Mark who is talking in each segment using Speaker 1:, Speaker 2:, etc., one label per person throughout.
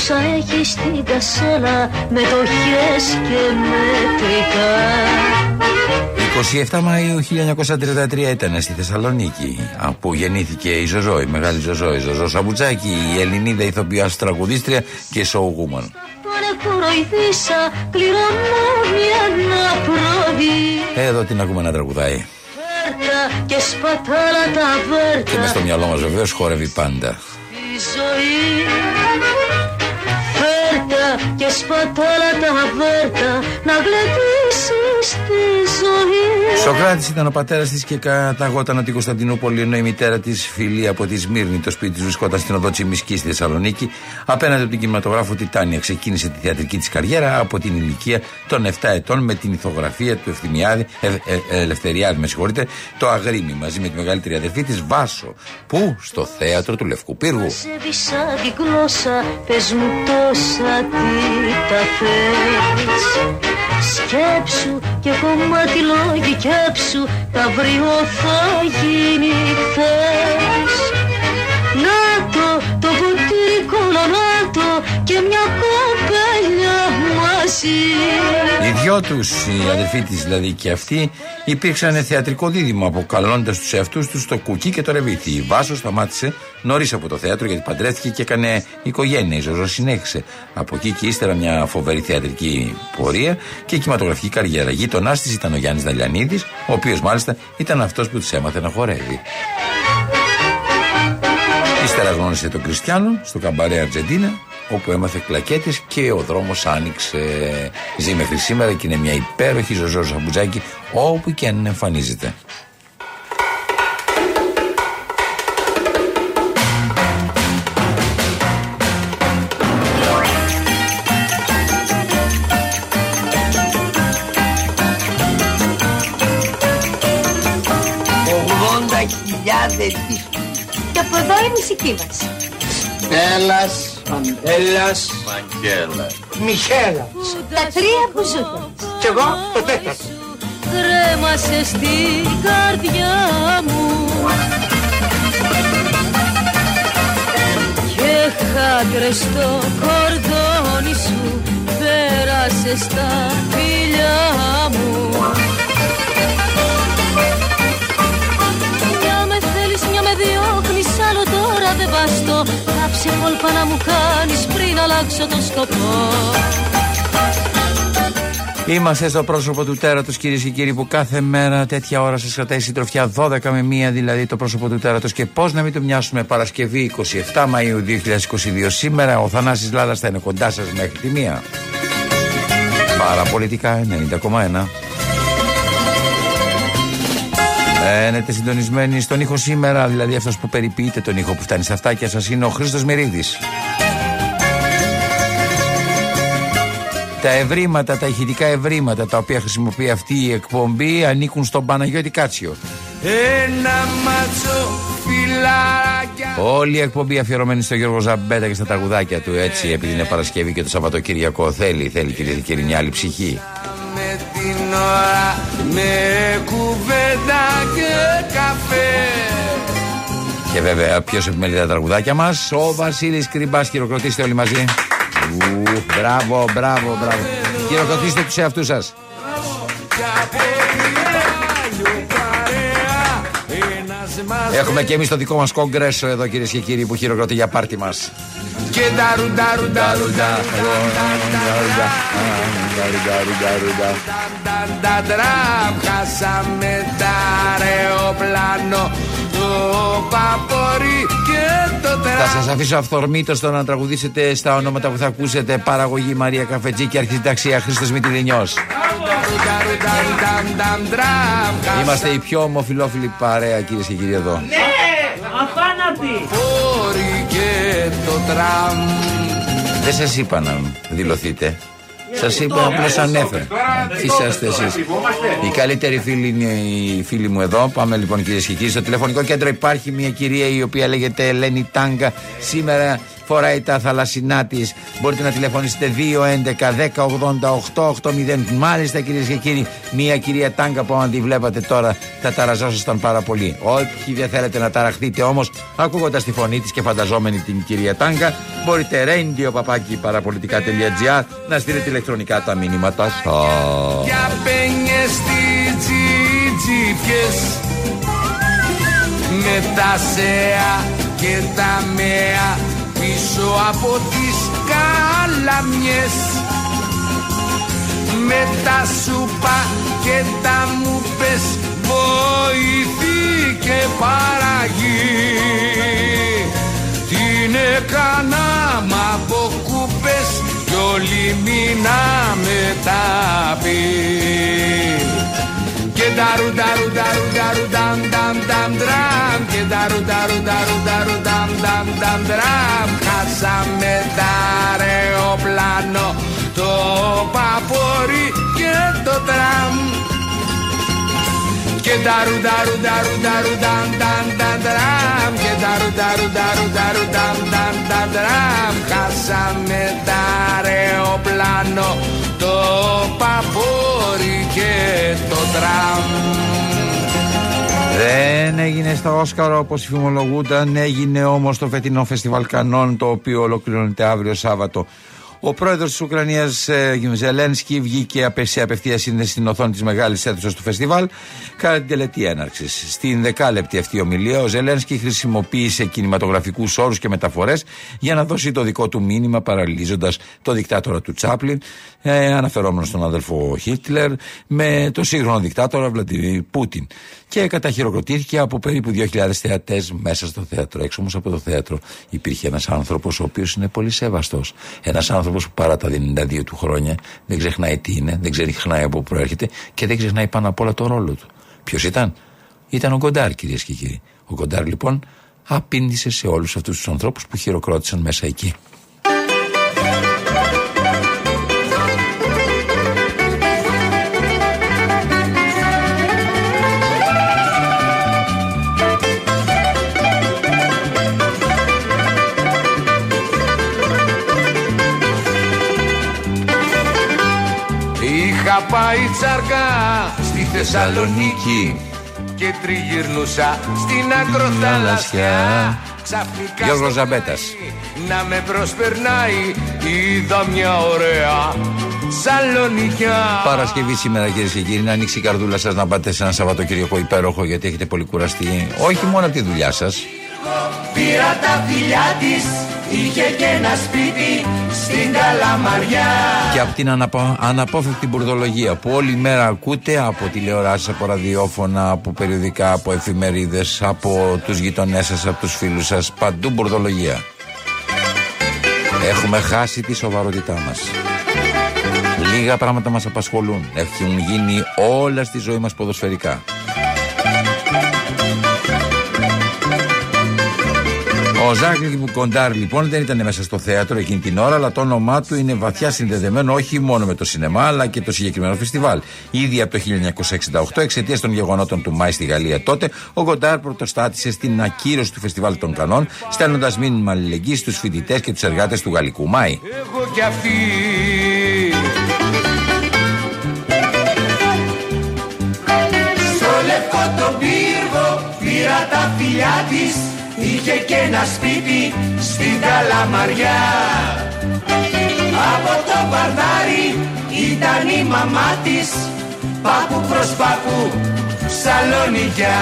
Speaker 1: Όσα έχεις στην κασέλα μετοχές και μετρικά
Speaker 2: 27 Μαΐου 1933 ήταν στη Θεσσαλονίκη που γεννήθηκε η Ζωζό, η μεγάλη Ζωζό, η Ζωζό Σαμπουτζάκη, η Ελληνίδα ηθοποιός τραγουδίστρια και σοουγούμαν. Εδώ την ακούμε να τραγουδάει. Και σπατάλα τα βέρτα. Και μες στο μυαλό μας βεβαίως χορεύει πάντα. ζωή Φέρτα και σπατάλα τα βέρτα να γλεντήσεις τη ζωή Σοκράτης ήταν ο πατέρας της και καταγόταν από την Κωνσταντινούπολη ενώ η μητέρα της φίλη από τη Σμύρνη. Το σπίτι της βρισκόταν στην οδό Τσιμισκή στη Θεσσαλονίκη. Απέναντι από την κινηματογράφο Τιτάνια ξεκίνησε τη θεατρική της καριέρα από την ηλικία των 7 ετών με την ηθογραφία του Ευθυμιάδη ε, ε, ε, Ελευθεριάδη με συγχωρείτε το Αγρίμι μαζί με τη μεγαλύτερη αδερφή της Βάσο που στο θέατρο του Λευκού Πύργου. Τόσα τι τα θες Σκέψου και κομμάτι λόγι κέψου Τα βρύο θα γίνει χθες. Να το, το ποτήρι κολονάτο Και μια κοπέλια μαζί Οι δυο τους, οι αδερφοί της δηλαδή και αυτοί Υπήρξαν θεατρικό δίδυμο αποκαλώντας τους εαυτούς τους το κουκί και το ρεβίθι. Η Βάσο σταμάτησε νωρίς από το θέατρο γιατί παντρεύτηκε και έκανε οικογένεια. Η Ζωζό συνέχισε. Από εκεί και ύστερα μια φοβερή θεατρική πορεία και κινηματογραφική καριέρα. Γείτονάς της ήταν ο Γιάννης Δαλιανίδης, ο οποίος μάλιστα ήταν αυτός που τη έμαθε να χορεύει. Ύστερα γνώρισε τον Κριστιανό στο καμπαρέ Αρτζεντίνα όπου έμαθε κλακέτες και ο δρόμος άνοιξε. Ζει μέχρι σήμερα και είναι μια υπέροχη ζωζό σαμπουτζάκι όπου και αν εμφανίζεται.
Speaker 3: Και από εδώ η μουσική μας.
Speaker 4: Έλλας
Speaker 5: Μαντέλας
Speaker 4: Μαγγέλα
Speaker 5: Μιχέλα.
Speaker 3: Τα τρία που ζούτε
Speaker 5: Κι εγώ το τέταρτο.
Speaker 1: Κρέμασε στην καρδιά μου. Και χάκρε στο κορδόνι σου. Πέρασες στα φιλιά μου τώρα δεν βαστώ Άψε κόλπα να μου κάνεις πριν αλλάξω το σκοπό.
Speaker 2: Είμαστε στο πρόσωπο του τέρατος κυρίες και κύριοι που κάθε μέρα τέτοια ώρα σας κρατάει συντροφιά 12 με 1 δηλαδή το πρόσωπο του τέρατος. Και πώς να μην το μοιάσουμε Παρασκευή 27 Μαΐου 2022 σήμερα ο Θανάσης Λάδας θα είναι κοντά σας μέχρι τη μία. Παραπολιτικά 90,1 Μένετε συντονισμένοι στον ήχο σήμερα, δηλαδή αυτός που περιποιείται τον ήχο που φτάνει στα αυτάκια σας είναι ο Χρήστος Μυρίδης. Τα ευρήματα, τα ηχητικά ευρήματα τα οποία χρησιμοποιεί αυτή η εκπομπή ανήκουν στον Παναγιώτη Κάτσιο. Ένα μάτσο φυλάκια. Όλη η εκπομπή αφιερωμένη στο Γιώργο Ζαμπέτα και στα τραγουδάκια του έτσι επειδή είναι Παρασκευή και το Σαββατοκύριακο θέλει, θέλει κυρίε και κύριοι μια άλλη ψυχή την ώρα με κουβέντα και καφέ. Και βέβαια, ποιος επιμελεί τα τραγουδάκια μας, ο Βασίλης Κρυμπάς. Χειροκροτήστε όλοι μαζί. Ου, μπράβο, μπράβο, μπράβο. Χειροκροτήστε τους εαυτούς σας. Έχουμε και εμείς το δικό μας κογκρέσο εδώ κυρίες και κύριοι που χειροκροτεί για πάρτι μας. Και θα σας αφήσω αυθορμήτως στο να τραγουδήσετε στα ονόματα που θα ακούσετε Παραγωγή Μαρία Καφετζή και αρχιτεκταξία Χρήστος Μητυλινιός Είμαστε η πιο ομοφιλόφιλη παρέα κυρίες και κύριοι εδώ
Speaker 6: Ναι! Αφάνατη!
Speaker 2: και το
Speaker 6: τραμ.
Speaker 2: Δεν σας είπα να δηλωθείτε. Σας είπα, απλώς ανέφερα. Τι είσαστε εσείς. Η καλύτερη φίλη είναι η φίλη μου εδώ. Πάμε λοιπόν κυρίε και κύριοι. Στο τηλεφωνικό κέντρο υπάρχει μια κυρία η οποία λέγεται Ελένη Τάγκα. Σήμερα φοράει τα θαλασσινά της. Μπορείτε να τηλεφωνήσετε 2-11-10-88-80. Μάλιστα κυρίες και κύριοι, μια κυρία Τάγκα που αν τη βλέπατε τώρα θα ταραζόσασταν πάρα πολύ. Όποιοι δεν θέλετε να ταραχτείτε όμως, ακούγοντας τη φωνή της και φανταζόμενη την κυρία Τάγκα, μπορείτε radio παπάκι παραπολιτικά.gr να στείλετε ηλεκτρονικά τα μηνύματα σας.
Speaker 6: Για πένιες στη τζιτζιπιές με τα σέα και τα μέα πίσω από τις καλαμιές. Με τα σούπα και τα μουπες βοηθή και παραγή την έκανα μ' από κούπες κι όλη μήνα με τα πει και νταρου νταρου νταρου νταρου νταμ νταμ νταμ ντραμ και νταρου νταρου νταρου νταρου νταμ νταμ νταμ ντραμ χάσαμε τ' αεροπλάνο το παπόρι και το τραμ και νταρου νταρου νταρου νταρου νταμ νταμ νταμ ντραμ και νταρου νταρου νταρου νταρου νταμ νταμ νταμ ντραμ χάσαμε τ' αεροπλάνο το παπόρι και το τραμ
Speaker 2: Δεν έγινε στα Όσκαρα όπως φημολογούνταν, έγινε όμως το φετινό φεστιβάλ Κανών, το οποίο ολοκληρώνεται αύριο Σάββατο. Ο πρόεδρος της Ουκρανίας, Ζελένσκι, βγήκε απε- σε απευθείας σύνδεση στην οθόνη της μεγάλης αίθουσας του φεστιβάλ κατά την τελετή έναρξης. Στην δεκάλεπτη αυτή ομιλία, ο Ζελένσκι χρησιμοποίησε κινηματογραφικούς όρους και μεταφορές για να δώσει το δικό του μήνυμα, παραλύζοντα το δικτάτορα του Τσάπλιν, ε, αναφερόμενος στον αδελφό Χίτλερ, με το σύγχρονο δικτάτορα Βλαντιμίρ Πούτιν. Και καταχειροκροτήθηκε από περίπου 2.000 θεατές μέσα στο θέατρο. Έξω όμως από το θέατρο υπήρχε ένας άνθρωπος ο οποίος είναι πολύ σεβαστός. Ένας άνθρωπος που παρά τα 92 του χρόνια δεν ξεχνάει τι είναι, δεν ξεχνάει από πού προέρχεται και δεν ξεχνάει πάνω απ' όλα το ρόλο του. Ποιος ήταν; Ήταν ο Γκοντάρ, κυρίες και κύριοι. Ο Γκοντάρ λοιπόν απήντησε σε όλους αυτούς τους ανθρώπους που χειροκρότησαν μέσα εκεί.
Speaker 6: Είχα πάει τσαρκά στη Θεσσαλονίκη και τριγυρνούσα στην ακροθαλασσιά Ξαφνικά
Speaker 2: Γιώργος
Speaker 6: στο
Speaker 2: Ζαμπέτας.
Speaker 6: πλάι Να με προσπερνάει είδα μια ωραία Σαλονικιά
Speaker 2: Παρασκευή σήμερα κυρίες και κύριοι, να ανοίξει η καρδούλα σας να πάτε σε ένα Σαββατοκύριακο υπέροχο γιατί έχετε πολύ κουραστεί. Όχι μόνο από τη δουλειά σας.
Speaker 6: Πήρα τα φιλιά της Είχε και ένα σπίτι στην Καλαμαριά
Speaker 2: Και από την αναπο... αναπόφευκτη μπουρδολογία που όλη μέρα ακούτε από τηλεοράσεις, από ραδιόφωνα, από περιοδικά, από εφημερίδες, από τους γειτονές σας, από τους φίλους σας, παντού μπουρδολογία. Έχουμε χάσει τη σοβαρότητά μας. Λίγα πράγματα μας απασχολούν. Έχουν γίνει όλα στη ζωή μας ποδοσφαιρικά. Ο Ζάκλι Κοντάρ λοιπόν δεν ήταν μέσα στο θέατρο εκείνη την ώρα, αλλά το όνομά του είναι βαθιά συνδεδεμένο όχι μόνο με το σινεμά, αλλά και το συγκεκριμένο φεστιβάλ. Ήδη από το 1968, εξαιτίας των γεγονότων του Μάη στη Γαλλία τότε, ο Κοντάρ πρωτοστάτησε στην ακύρωση του φεστιβάλ των Κανών, στέλνοντας μήνυμα αλληλεγγύης στους φοιτητές και τους εργάτες του Γαλλικού Μάη.
Speaker 6: Εγώ κι αυτή Στο λευκό τον πύργο πήρα τα φιλιά της Είχε και ένα σπίτι στην Καλαμαριά. Από το Βαρδάρι ήταν η μαμά της Πάπου προς πάπου Σαλονικιά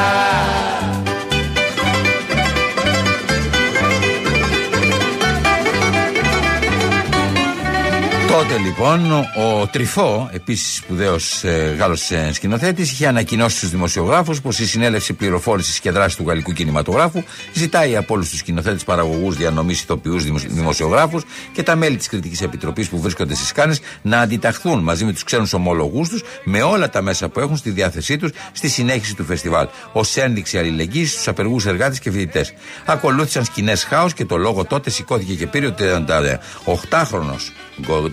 Speaker 2: Τότε λοιπόν ο Τρυφό, επίσης σπουδαίος ε, Γάλλος ε, σκηνοθέτης, είχε ανακοινώσει στους δημοσιογράφους πως η συνέλευση πληροφόρησης και δράση του γαλλικού κινηματογράφου ζητάει από όλους τους σκηνοθέτες, παραγωγούς, διανομής, ηθοποιούς, δημοσιογράφους και τα μέλη της Κριτικής Επιτροπής που βρίσκονται στις Κάνες να αντιταχθούν μαζί με τους ξένους ομολογούς τους με όλα τα μέσα που έχουν στη διάθεσή τους στη συνέχιση του φεστιβάλ, ως ένδειξη αλληλεγγύης στους απεργούς εργάτες και φοιτητές. Ακολούθησαν σκηνές χάος και το λόγο τότε σηκώθηκε και πήρε ο 38χρονο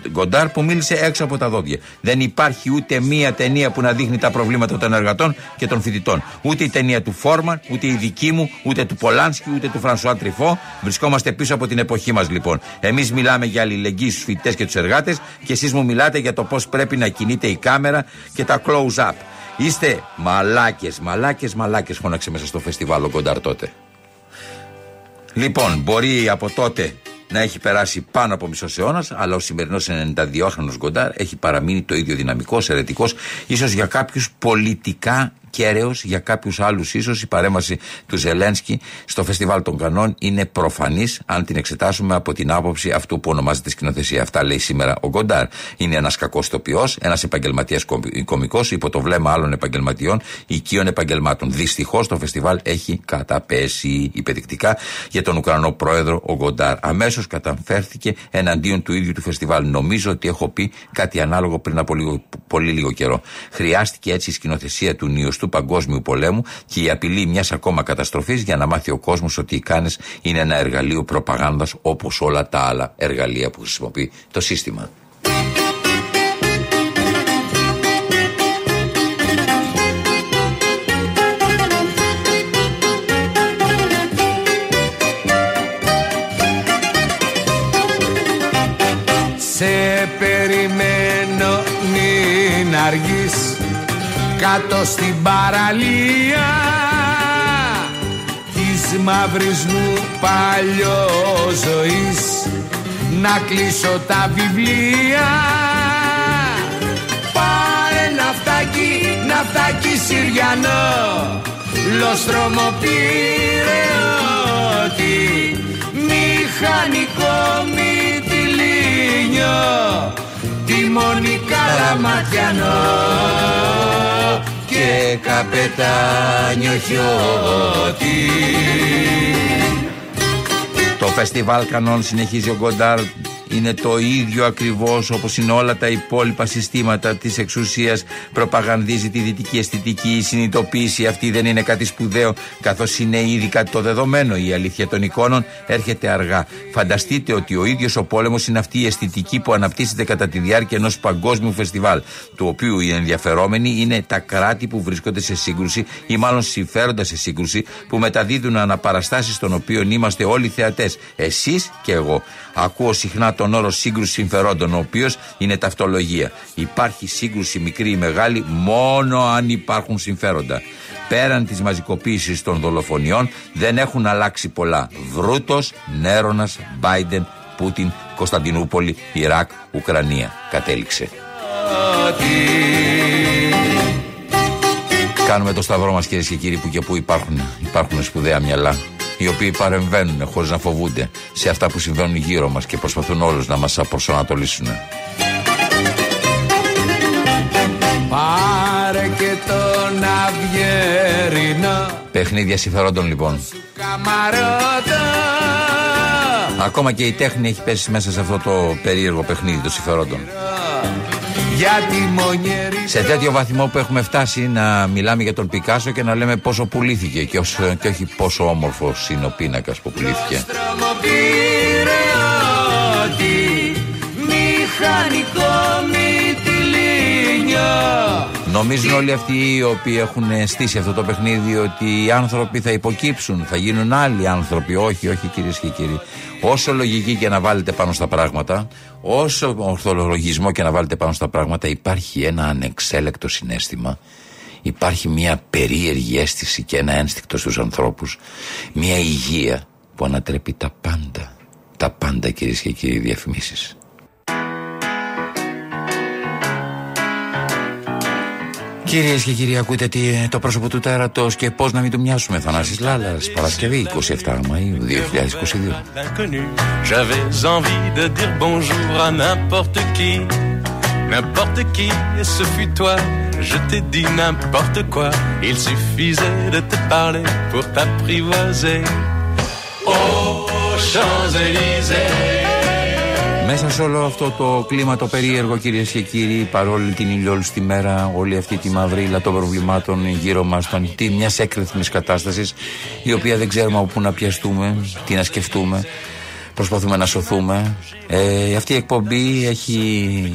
Speaker 2: Γκοντάρ που μίλησε έξω από τα δόντια. Δεν υπάρχει ούτε μία ταινία που να δείχνει τα προβλήματα των εργατών και των φοιτητών. Ούτε η ταινία του Φόρμαν, ούτε η δική μου, ούτε του Πολάνσκι, ούτε του Φρανσουά Τριφό. Βρισκόμαστε πίσω από την εποχή μας λοιπόν. Εμείς μιλάμε για αλληλεγγύη στους φοιτητές και τους εργάτες και εσείς μου μιλάτε για το πώς πρέπει να κινείται η κάμερα και τα close-up. Είστε μαλάκες, μαλάκες, μαλάκες, φώναξε μέσα στο φεστιβάλ ο Γκοντάρ τότε. Λοιπόν, μπορεί από τότε να έχει περάσει πάνω από μισό αιώνα, αλλά ο σημερινός 92χρονο Γκοντάρ έχει παραμείνει το ίδιο δυναμικός, αιρετικός, ίσως για κάποιους πολιτικά κέραιος για κάποιους άλλους ίσως η παρέμβαση του Ζελένσκι στο φεστιβάλ των Κανών είναι προφανής αν την εξετάσουμε από την άποψη αυτού που ονομάζεται σκηνοθεσία. Αυτά λέει σήμερα ο Γκοντάρ. Είναι ένας κακός τοπιός, ένας επαγγελματίας κομικός υπό το βλέμμα άλλων επαγγελματιών, οικείων επαγγελμάτων. Δυστυχώς το φεστιβάλ έχει καταπέσει υπεδεικτικά για τον Ουκρανό πρόεδρο ο Γκοντάρ. Αμέσως καταφέρθηκε εναντίον του ίδιου του φεστιβάλ. Νομίζω ότι έχω πει κάτι ανάλογο πριν από λίγο, πολύ λίγο καιρό. Χρειάστηκε έτσι η σκηνοθεσία του νιου του Παγκόσμιου Πολέμου και η απειλή μιας ακόμα καταστροφής για να μάθει ο κόσμος ότι οι κάνες είναι ένα εργαλείο προπαγάνδας όπως όλα τα άλλα εργαλεία που χρησιμοποιεί το σύστημα.
Speaker 6: Σε περιμένω μην αργείς κάτω στην παραλία της μαύρης μου ζωής να κλείσω τα βιβλία Πάρε ναυτάκι, ναυτάκι Συριανό. Λοστρόμο ότι μηχανικό μυτιλίνιο τιμόνι καλαματιανό και καπετάνιο χιώτη.
Speaker 2: Το φεστιβάλ Κανόν συνεχίζει ο Γκοντάρ είναι το ίδιο ακριβώς όπως είναι όλα τα υπόλοιπα συστήματα της εξουσίας. Προπαγανδίζει τη δυτική αισθητική. Η συνειδητοποίηση αυτή δεν είναι κάτι σπουδαίο, καθώς είναι ήδη κάτι το δεδομένο. Η αλήθεια των εικόνων έρχεται αργά. Φανταστείτε ότι ο ίδιος ο πόλεμος είναι αυτή η αισθητική που αναπτύσσεται κατά τη διάρκεια ενός παγκόσμιου φεστιβάλ, του οποίου οι ενδιαφερόμενοι είναι τα κράτη που βρίσκονται σε σύγκρουση ή μάλλον συμφέροντα σε σύγκρουση, που μεταδίδουν αναπαραστάσεις των οποίων είμαστε όλοι θεατές. Εσείς και εγώ. Ακούω συχνά τον όρο σύγκρουση συμφερόντων, ο οποίος είναι ταυτολογία. Υπάρχει σύγκρουση μικρή ή μεγάλη μόνο αν υπάρχουν συμφέροντα. Πέραν της μαζικοποίησης των δολοφονιών δεν έχουν αλλάξει πολλά. Βρούτος, Νέρονας, Μπάιντεν, Πούτιν, Κωνσταντινούπολη, Ιράκ, Ουκρανία. Κατέληξε. Κάνουμε το σταυρό μας κυρίες και κύριοι που και που υπάρχουν, υπάρχουν σπουδαία μυαλά οι οποίοι παρεμβαίνουν χωρίς να φοβούνται σε αυτά που συμβαίνουν γύρω μας και προσπαθούν όλους να μας απροσανατολίσουν.
Speaker 6: Πάρε και τον αυγερινό
Speaker 2: Παιχνίδια συμφερόντων λοιπόν. Ακόμα και η τέχνη έχει πέσει μέσα σε αυτό το περίεργο παιχνίδι των συμφερόντων σε τέτοιο βαθμό που έχουμε φτάσει να μιλάμε για τον Πικάσο και να λέμε πόσο πουλήθηκε και, και όχι πόσο όμορφο είναι ο πίνακα που πουλήθηκε. Νομίζουν όλοι αυτοί οι οποίοι έχουν στήσει αυτό το παιχνίδι ότι οι άνθρωποι θα υποκύψουν, θα γίνουν άλλοι άνθρωποι. Όχι, όχι κυρίες και κύριοι. Όσο λογική και να βάλετε πάνω στα πράγματα, όσο ορθολογισμό και να βάλετε πάνω στα πράγματα, υπάρχει ένα ανεξέλεκτο συνέστημα. Υπάρχει μια περίεργη αίσθηση και ένα ένστικτο στους ανθρώπους. Μια υγεία που ανατρέπει τα πάντα. Τα πάντα κυρίες και κύριοι διαφημίσεις. Κυρίε και κύριοι, ακούτε τι, το πρόσωπο του τέρατο και πώ να μην του μοιάσουμε. Θανάσης Λάλλα, Παρασκευή 27 Μαου 2022.
Speaker 7: J'avais envie de dire bonjour à n'importe qui, n'importe qui, et ce fut toi. Je t'ai dit n'importe quoi, il suffisait de te parler pour t'apprivoiser. Aux Champs-Élysées.
Speaker 2: Μέσα σε όλο αυτό το κλίμα το περίεργο κυρίες και κύριοι, παρόλη την ηλιόλουστη μέρα, όλη αυτή τη μαυρίλα των προβλημάτων γύρω μας, τον τι μιας έκρηθμης κατάστασης, η οποία δεν ξέρουμε από πού να πιαστούμε, τι να σκεφτούμε, προσπαθούμε να σωθούμε. Ε, αυτή η εκπομπή έχει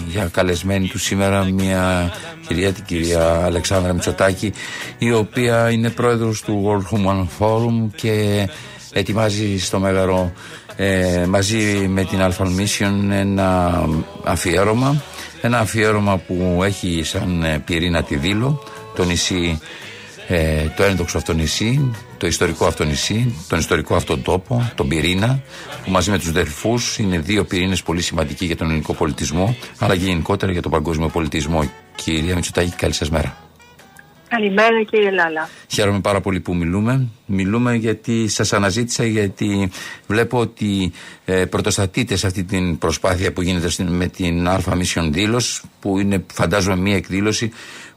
Speaker 2: για καλεσμένη του σήμερα μια κυρία, την κυρία Αλεξάνδρα Μητσοτάκη, η οποία είναι πρόεδρος του World Human Forum και ετοιμάζει στο Μέγαρο ε, μαζί με την Alpha Mission ένα αφιέρωμα ένα αφιέρωμα που έχει σαν ε, πυρήνα τη Δήλο το νησί ε, το ένδοξο αυτό νησί το ιστορικό αυτό νησί τον ιστορικό αυτό τόπο, τον πυρήνα που μαζί με τους δελφούς είναι δύο πυρήνες πολύ σημαντικοί για τον ελληνικό πολιτισμό αλλά και γενικότερα για τον παγκόσμιο πολιτισμό. Κυρία Μητσοτάκη καλή σας μέρα
Speaker 8: Καλημέρα κύριε Λάλα.
Speaker 2: Χαίρομαι πάρα πολύ που μιλούμε. Μιλούμε γιατί σας αναζήτησα γιατί βλέπω ότι ε, πρωτοστατείτε σε αυτή την προσπάθεια που γίνεται με την Alpha Mission δήλωση που είναι φαντάζομαι μία εκδήλωση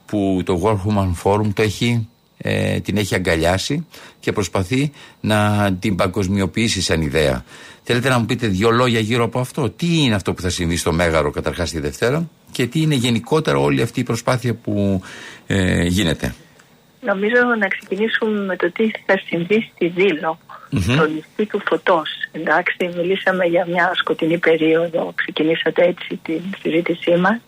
Speaker 2: που το World Human Forum το έχει, ε, την έχει αγκαλιάσει και προσπαθεί να την παγκοσμιοποιήσει σαν ιδέα. Θέλετε να μου πείτε δύο λόγια γύρω από αυτό; Τι είναι αυτό που θα συμβεί στο Μέγαρο καταρχάς τη Δευτέρα και τι είναι γενικότερα όλη αυτή η προσπάθεια που ε, γίνεται;
Speaker 8: Νομίζω να ξεκινήσουμε με το τι θα συμβεί στη Δήλο, mm-hmm. το νησί του φωτός. Εντάξει, μιλήσαμε για μια σκοτεινή περίοδο, ξεκινήσατε έτσι τη συζήτησή μας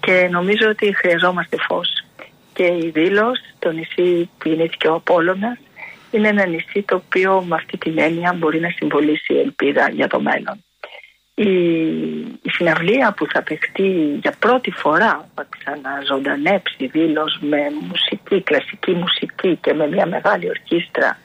Speaker 8: και νομίζω ότι χρειαζόμαστε φως. Και η Δήλος, το νησί που γεννήθηκε ο Απόλλωνας, είναι ένα νησί το οποίο με αυτή την έννοια μπορεί να συμβολήσει ελπίδα για το μέλλον. Η, η συναυλία που θα παιχτεί για πρώτη φορά θα ξαναζωντανέψει δήλως με μουσική, κλασική μουσική και με μια μεγάλη ορχήστρα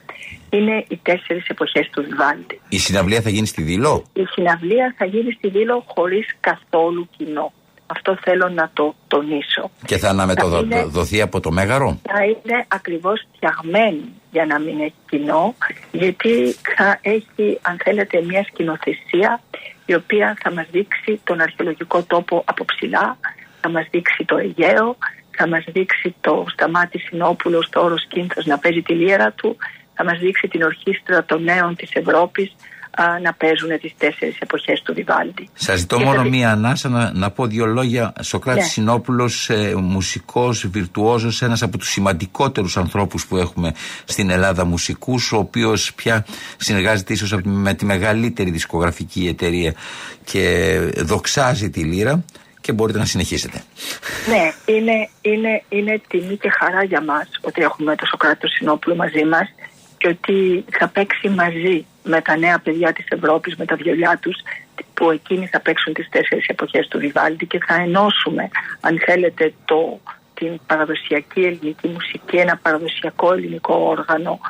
Speaker 8: είναι οι τέσσερις εποχές του Βιβάλτη.
Speaker 2: Η συναυλία θα γίνει στη Δήλο;
Speaker 8: Η συναυλία θα γίνει στη Δήλο χωρίς καθόλου κοινό. Αυτό θέλω να το τονίσω.
Speaker 2: Και θα αναμεταδοθεί από το Μέγαρο;
Speaker 8: Θα είναι ακριβώς φτιαγμένη για να μην έχει κοινό, γιατί θα έχει, αν θέλετε, μια σκηνοθεσία η οποία θα μας δείξει τον αρχαιολογικό τόπο από ψηλά, θα μας δείξει το Αιγαίο, θα μας δείξει το Σταμάτη Συνόπουλο στο όρος Κίνθος να παίζει τη λίρα του, θα μας δείξει την ορχήστρα των νέων της Ευρώπης α, να παίζουν τις τέσσερις εποχές του Βιβάλντι.
Speaker 2: Σας ζητώ μόνο μία ανάσα να, να πω δύο λόγια. Σοκράτης ναι. Συνόπουλος, ε, μουσικός, βιρτουόζος, ένας από τους σημαντικότερους ανθρώπους που έχουμε στην Ελλάδα μουσικούς, ο οποίος πια συνεργάζεται ίσως με τη μεγαλύτερη δισκογραφική εταιρεία και δοξάζει τη λύρα και μπορείτε να συνεχίσετε.
Speaker 8: Ναι, είναι, είναι, είναι τιμή και χαρά για μας ότι έχουμε το Σοκράτη Συνόπουλο μαζί μας και ότι θα παίξει μαζί με τα νέα παιδιά της Ευρώπης, με τα βιολιά τους, που εκείνοι θα παίξουν τις τέσσερις εποχές του Βιβάλντι και θα ενώσουμε, αν θέλετε, το, την παραδοσιακή ελληνική μουσική, ένα παραδοσιακό ελληνικό όργανο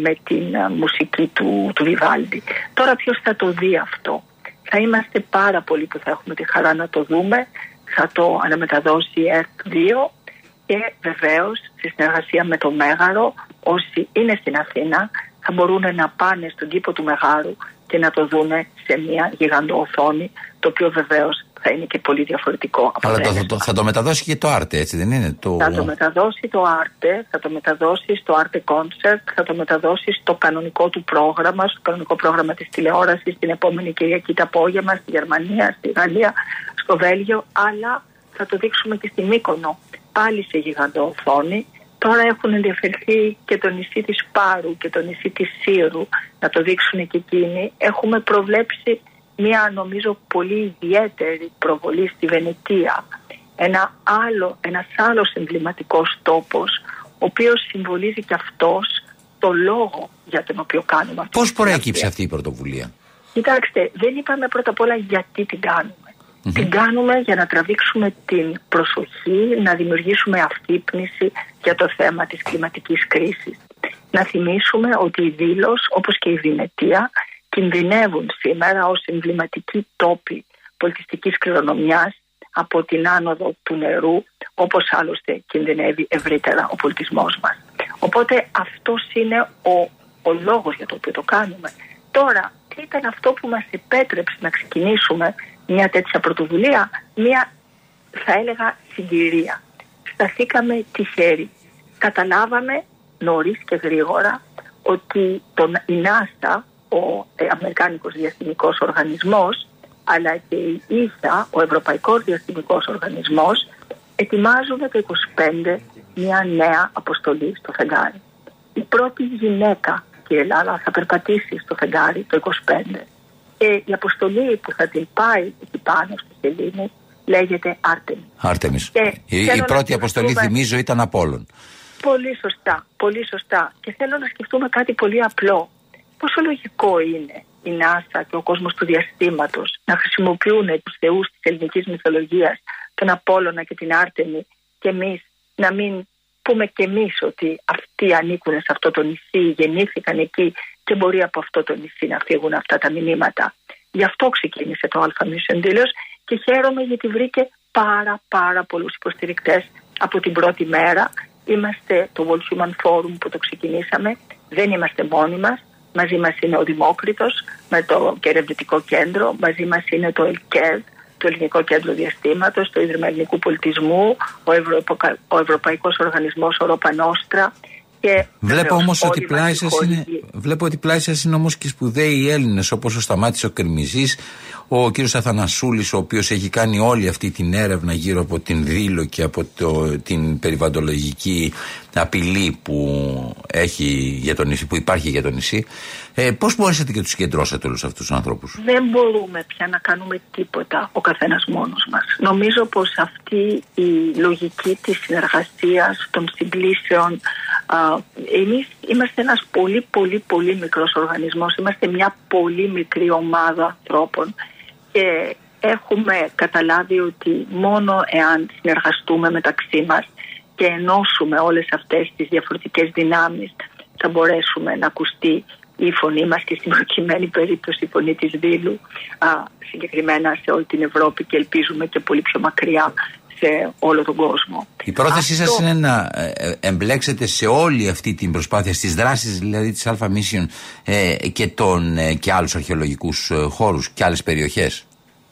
Speaker 8: με την μουσική του, του Βιβάλντι. Τώρα ποιος θα το δει αυτό; Θα είμαστε πάρα πολλοί που θα έχουμε τη χαρά να το δούμε. Θα το αναμεταδώσει η ΕΡΤ2 και βεβαίως στη συνεργασία με το Μέγαρο όσοι είναι στην Αθήνα θα μπορούν να πάνε στον κήπο του Μεγάρου και να το δούνε σε μια γιγαντό οθόνη, το οποίο βεβαίως θα είναι και πολύ διαφορετικό.
Speaker 2: Αλλά το, το, θα το μεταδώσει και το Άρτε, έτσι δεν είναι; Το...
Speaker 8: Θα το μεταδώσει το Άρτε, θα το μεταδώσει στο Άρτε Concert, θα το μεταδώσει στο κανονικό του πρόγραμμα, στο κανονικό πρόγραμμα της τηλεόρασης την επόμενη Κυριακή το απόγευμα στη Γερμανία, στη Γαλλία, στο Βέλγιο, αλλά θα το δείξουμε και στη Μύκονο, πάλι σε γιγαντό οθόνη Τώρα έχουν ενδιαφερθεί και το νησί της Πάρου και το νησί της Σύρου να το δείξουν και εκείνοι. Έχουμε προβλέψει μια νομίζω πολύ ιδιαίτερη προβολή στη Βενετία. Ένα άλλο, ένας άλλος εμβληματικός τόπος ο οποίος συμβολίζει και αυτός το λόγο για τον οποίο κάνουμε αυτό.
Speaker 2: Πώς προέκυψε αυτή η πρωτοβουλία;
Speaker 8: Κοιτάξτε, δεν είπαμε πρώτα απ' όλα γιατί την κάνουμε. Την κάνουμε για να τραβήξουμε την προσοχή, να δημιουργήσουμε αυτύπνηση για το θέμα της κλιματικής κρίσης. Να θυμίσουμε ότι οι Δήλος, όπως και η Βινετία, κινδυνεύουν σήμερα ως εμβληματικοί τόποι πολιτιστικής κληρονομιάς από την άνοδο του νερού, όπως άλλωστε κινδυνεύει ευρύτερα ο πολιτισμός μας. Οπότε αυτός είναι ο, ο λόγος για το οποίο το κάνουμε. Τώρα, τι ήταν αυτό που μας επέτρεψε να ξεκινήσουμε μια τέτοια πρωτοβουλία, μια θα έλεγα συγκυρία. Σταθήκαμε τυχαίρι. Καταλάβαμε νωρίς και γρήγορα ότι τον, η NASA, ο ε, Αμερικάνικος Διαστημικός Οργανισμός, αλλά και η ΙΣΑ, ο Ευρωπαϊκός Διαστημικός Οργανισμός, ετοιμάζουν το 25 μια νέα αποστολή στο φεγγάρι. Η πρώτη γυναίκα, κύριε Λάλα, θα περπατήσει στο φεγγάρι το 25. Και η αποστολή που θα την πάει εκεί πάνω στη σελήνη λέγεται Artemis.
Speaker 2: Artemis. η, η πρώτη αποστολή, θυμίζω, ήταν Απόλλων.
Speaker 8: Πολύ σωστά, πολύ σωστά. Και θέλω να σκεφτούμε κάτι πολύ απλό. Πόσο λογικό είναι η NASA και ο κόσμος του διαστήματος να χρησιμοποιούν τους θεούς της ελληνικής μυθολογίας, τον Απόλλωνα και την Άρτεμι και εμείς να μην πούμε και εμείς ότι αυτοί ανήκουν σε αυτό το νησί, γεννήθηκαν εκεί και μπορεί από αυτό το νησί να φύγουν αυτά τα μηνύματα. Γι' αυτό ξεκίνησε το Alpha Mission Dealers και χαίρομαι γιατί βρήκε πάρα πάρα πολλούς υποστηρικτές από την πρώτη μέρα. Είμαστε το World Human Forum που το ξεκινήσαμε, δεν είμαστε μόνοι μας. Μαζί μας είναι ο Δημόκριτος με το ερευνητικό κέντρο, μαζί μας είναι το ΕΛΚΕΔ, το Ελληνικό Κέντρο Διαστήματος, το Ίδρυμα Ελληνικού Πολιτισμού, ο, Ευρωπα... ο Ευρωπαϊκός Οργανισμός Οροπανόστρα και
Speaker 2: Βλέπω όμως ότι πλάι σα είναι, βλέπω ότι πλάι σας είναι όμως και σπουδαίοι Έλληνες όπως ο Σταμάτης ο Κερμιζή, ο κύριος Αθανασούλης, ο οποίος έχει κάνει όλη αυτή την έρευνα γύρω από την δήλο και από το, την περιβαλλοντολογική απειλή που, έχει για το νησί, που υπάρχει για το νησί. Ε, Πώς μπορέσατε και τους συγκεντρώσατε όλους αυτούς τους ανθρώπους,
Speaker 8: Δεν μπορούμε πια να κάνουμε τίποτα ο καθένας μόνος μας. Νομίζω πως αυτή η λογική της συνεργασίας, των συγκλήσεων, Εμείς είμαστε ένας πολύ πολύ πολύ μικρός οργανισμός, είμαστε μια πολύ μικρή ομάδα ανθρώπων και έχουμε καταλάβει ότι μόνο εάν συνεργαστούμε μεταξύ μας και ενώσουμε όλες αυτές τις διαφορετικές δυνάμεις θα μπορέσουμε να ακουστεί η φωνή μας και στην προκειμένη περίπτωση η φωνή της Δήλου συγκεκριμένα σε όλη την Ευρώπη και ελπίζουμε και πολύ πιο μακριά σε όλο τον κόσμο.
Speaker 2: Η πρόθεσή Αυτό... σας είναι να ε, ε, εμπλέξετε σε όλη αυτή την προσπάθεια, στις δράσεις δηλαδή της Alpha Mission ε, και, τον, και άλλους αρχαιολογικούς χώρους και άλλες περιοχές;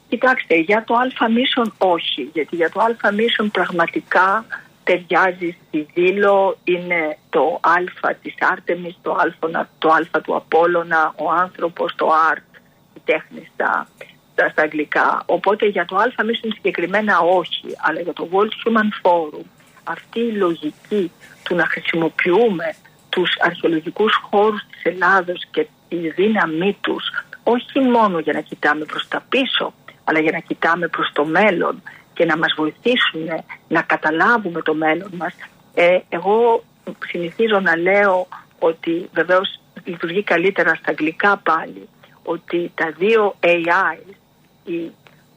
Speaker 8: Κοιτάξτε, για το Alpha Mission όχι, γιατί για το Alpha Mission πραγματικά ταιριάζει στη Δήλο, είναι το Α της Άρτεμις, το Α, το α του Απόλλωνα, ο άνθρωπος, το Art, η τέχνη στα στα αγγλικά. Οπότε για το ΑΜ συγκεκριμένα όχι, αλλά για το World Human Forum αυτή η λογική του να χρησιμοποιούμε τους αρχαιολογικούς χώρους της Ελλάδος και τη δύναμή τους όχι μόνο για να κοιτάμε προς τα πίσω αλλά για να κοιτάμε προς το μέλλον και να μας βοηθήσουν να καταλάβουμε το μέλλον μας ε, εγώ συνηθίζω να λέω ότι βεβαίως λειτουργεί καλύτερα στα αγγλικά πάλι ότι τα δύο AI η,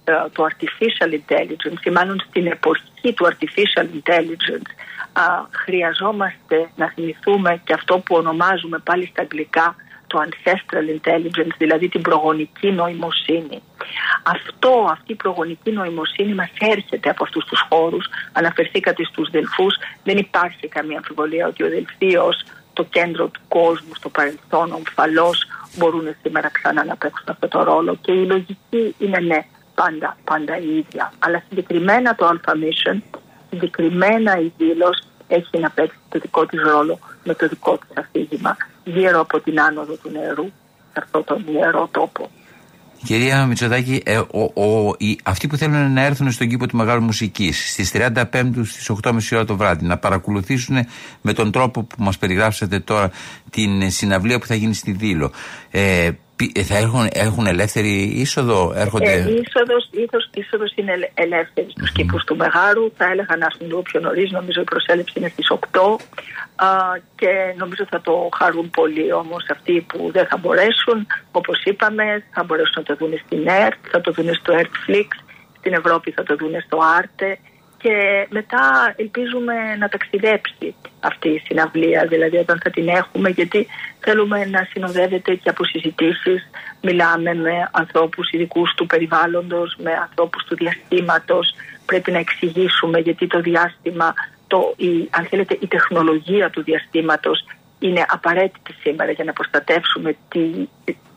Speaker 8: ε, το artificial intelligence ή μάλλον στην εποχή του artificial intelligence α, χρειαζόμαστε να θυμηθούμε και αυτό που ονομάζουμε πάλι στα αγγλικά το ancestral intelligence, δηλαδή την προγονική νοημοσύνη. Αυτό, αυτή η προγονική νοημοσύνη μας έρχεται από αυτούς τους χώρους. Αναφερθήκατε στους Δελφούς. Δεν υπάρχει καμία αμφιβολία ότι ο Δελφίος, το κέντρο του κόσμου, στο παρελθόν, ομφαλός, μπορούν σήμερα ξανά να παίξουν αυτό το ρόλο και η λογική είναι ναι, πάντα, πάντα η ίδια. Αλλά συγκεκριμένα το Alpha Mission, συγκεκριμένα η δήλωση έχει να παίξει το δικό της ρόλο με το δικό της αφήγημα γύρω από την άνοδο του νερού σε αυτόν τον ιερό τόπο.
Speaker 2: Κυρία Μητσοτάκη, ε, ο, ο, οι, αυτοί που θέλουν να έρθουν στον κήπο του Μεγάλου Μουσικής στις 35 στις 8.30 ώρα το βράδυ, να παρακολουθήσουν με τον τρόπο που μας περιγράψατε τώρα την συναυλία που θα γίνει στη Δήλο. Ε, ε, θα έχουν, έχουν ελεύθερη είσοδο, έρχονται;
Speaker 8: Ε, είσοδος, είσοδος, είσοδος είναι ελεύθερη στους mm-hmm. κήπους του Μεγάρου. Θα έλεγα να έρθουν λίγο πιο νωρί. Νομίζω η προσέλευση είναι στις 8. Α, και νομίζω θα το χαρούν πολύ όμως αυτοί που δεν θα μπορέσουν. Όπως είπαμε, θα μπορέσουν να το δουν στην ΕΡΤ, θα το δουν στο ERTFlix, στην Ευρώπη θα το δουν στο Άρτε και μετά ελπίζουμε να ταξιδέψει αυτή η συναυλία, δηλαδή όταν θα την έχουμε, γιατί θέλουμε να συνοδεύεται και από συζητήσεις. Μιλάμε με ανθρώπους ειδικούς του περιβάλλοντος, με ανθρώπους του διαστήματος, πρέπει να εξηγήσουμε γιατί το διάστημα, το, η, αν θέλετε, η τεχνολογία του διαστήματος είναι απαραίτητη σήμερα για να προστατεύσουμε τη,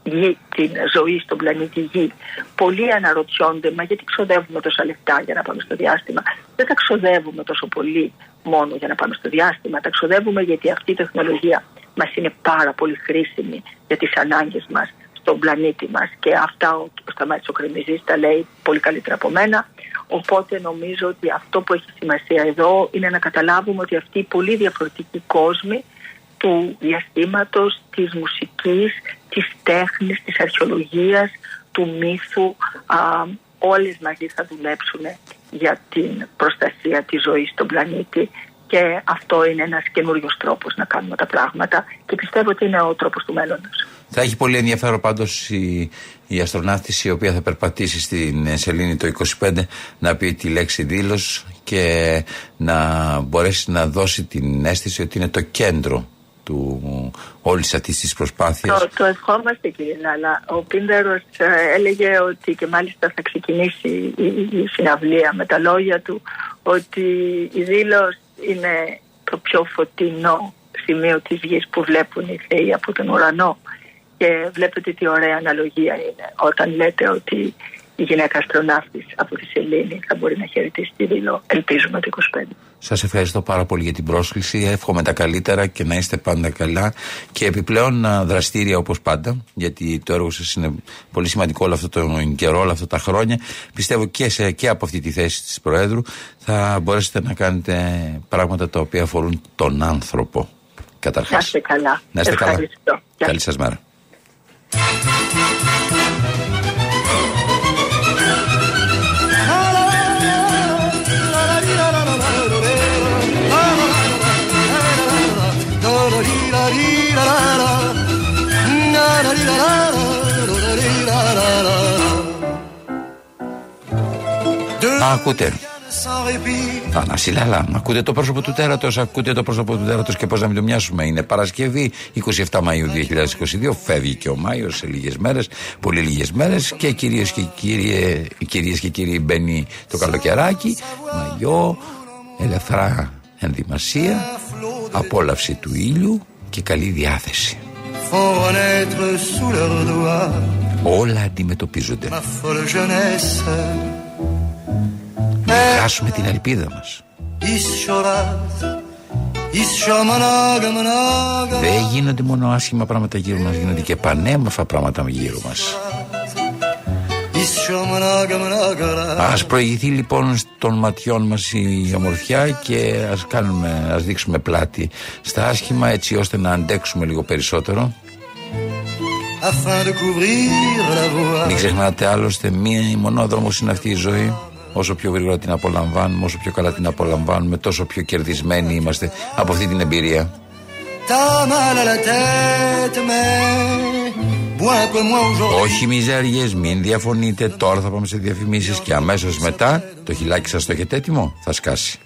Speaker 8: γη, την ζωή στον πλανήτη Γη. Πολλοί αναρωτιόνται, μα γιατί ξοδεύουμε τόσα λεφτά για να πάμε στο διάστημα. Δεν τα ξοδεύουμε τόσο πολύ μόνο για να πάμε στο διάστημα. Τα ξοδεύουμε γιατί αυτή η τεχνολογία μας είναι πάρα πολύ χρήσιμη για τις ανάγκες μας στον πλανήτη μας. Και αυτά ο, ο Σταμάτης ο Κρεμιζής τα λέει πολύ καλύτερα από μένα. Οπότε νομίζω ότι αυτό που έχει σημασία εδώ είναι να καταλάβουμε ότι αυτοί οι πολύ διαφορετικοί κόσμοι του διαστήματος, της μουσικής, της τέχνης, της αρχαιολογίας, του μύθου, α, όλες μαζί θα δουλέψουν για την προστασία της ζωής στον πλανήτη και αυτό είναι ένας καινούριος τρόπος να κάνουμε τα πράγματα και πιστεύω ότι είναι ο τρόπος του μέλλοντος.
Speaker 2: Θα έχει πολύ ενδιαφέρον πάντως η, η αστροναύτηση η οποία θα περπατήσει στην σελήνη το 25 να πει τη λέξη δήλωση και να μπορέσει να δώσει την αίσθηση ότι είναι το κέντρο του όλης αυτής της προσπάθειας.
Speaker 8: Το, το ευχόμαστε κύριε Λάλα. Ο Πίντερος ε, έλεγε ότι και μάλιστα θα ξεκινήσει η, η συναυλία με τα λόγια του ότι η δήλωση είναι το πιο φωτεινό σημείο της γης που βλέπουν οι θεοί από τον ουρανό και βλέπετε τι ωραία αναλογία είναι όταν λέτε ότι η γυναίκα αστροναύτης από τη Σελήνη θα μπορεί να χαιρετήσει τη Δήλο. Ελπίζουμε το 25.
Speaker 2: Σας ευχαριστώ πάρα πολύ για την πρόσκληση. Εύχομαι τα καλύτερα και να είστε πάντα καλά και επιπλέον δραστήρια όπως πάντα γιατί το έργο σας είναι πολύ σημαντικό όλο αυτό το καιρό, όλα αυτά τα χρόνια. Πιστεύω και, σε, και από αυτή τη θέση της Προέδρου θα μπορέσετε να κάνετε πράγματα τα οποία αφορούν τον άνθρωπο. Καταρχάς. Να
Speaker 8: είστε καλά.
Speaker 2: Να είστε καλά. Καλή σας μέρα. Ακούτε. Ανασύλλαλα, ακούτε το πρόσωπο του τέρατος, ακούτε το πρόσωπο του τέρατος και πώς να μην το μοιάσουμε. Είναι Παρασκευή 27 Μαου 2022, φεύγει και ο Μάιος σε λίγες μέρες, πολύ λίγες μέρες και κυρίες και, κύριοι, κυρίες και κύριοι μπαίνει το καλοκαιράκι, μαγιό, ελευθερά ενδυμασία, απόλαυση του ήλιου και καλή διάθεση. Όλα αντιμετωπίζονται. Χάσουμε την ελπίδα μας. Δεν γίνονται μόνο άσχημα πράγματα γύρω μας, γίνονται και πανέμορφα πράγματα γύρω μας. Ας προηγηθεί λοιπόν των ματιών μας η ομορφιά και ας, κάνουμε, ας δείξουμε πλάτη στα άσχημα έτσι ώστε να αντέξουμε λίγο περισσότερο. Μην ξεχνάτε άλλωστε μία μονόδρομος είναι αυτή η ζωή. Όσο πιο γρήγορα την απολαμβάνουμε, όσο πιο καλά την απολαμβάνουμε, τόσο πιο κερδισμένοι είμαστε από αυτή την εμπειρία. Όχι μιζέριες, μην διαφωνείτε. Τώρα θα πάμε σε διαφημίσεις και αμέσως μετά το χιλάκι σας το έχετε έτοιμο, θα σκάσει.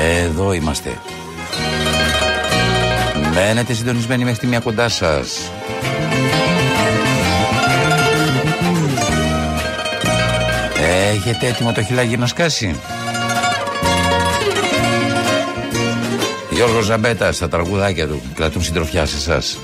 Speaker 2: Εδώ είμαστε. Μένετε συντονισμένοι μέχρι τη μία κοντά σας. Έχετε έτοιμο το χιλάκι να σκάσει; Γιώργος Ζαμπέτας στα τραγουδάκια του κρατούν συντροφιά σε εσάς.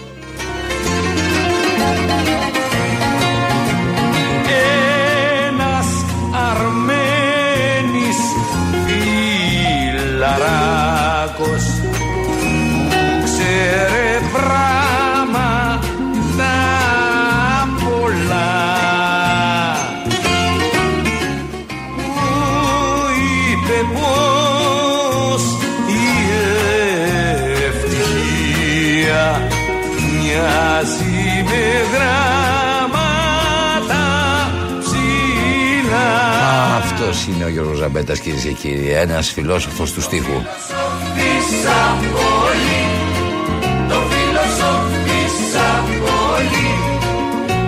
Speaker 2: Είναι ο Γιώργος Ζαμπέτας κυρίες και κύριοι, ένας φιλόσοφος του στίχου.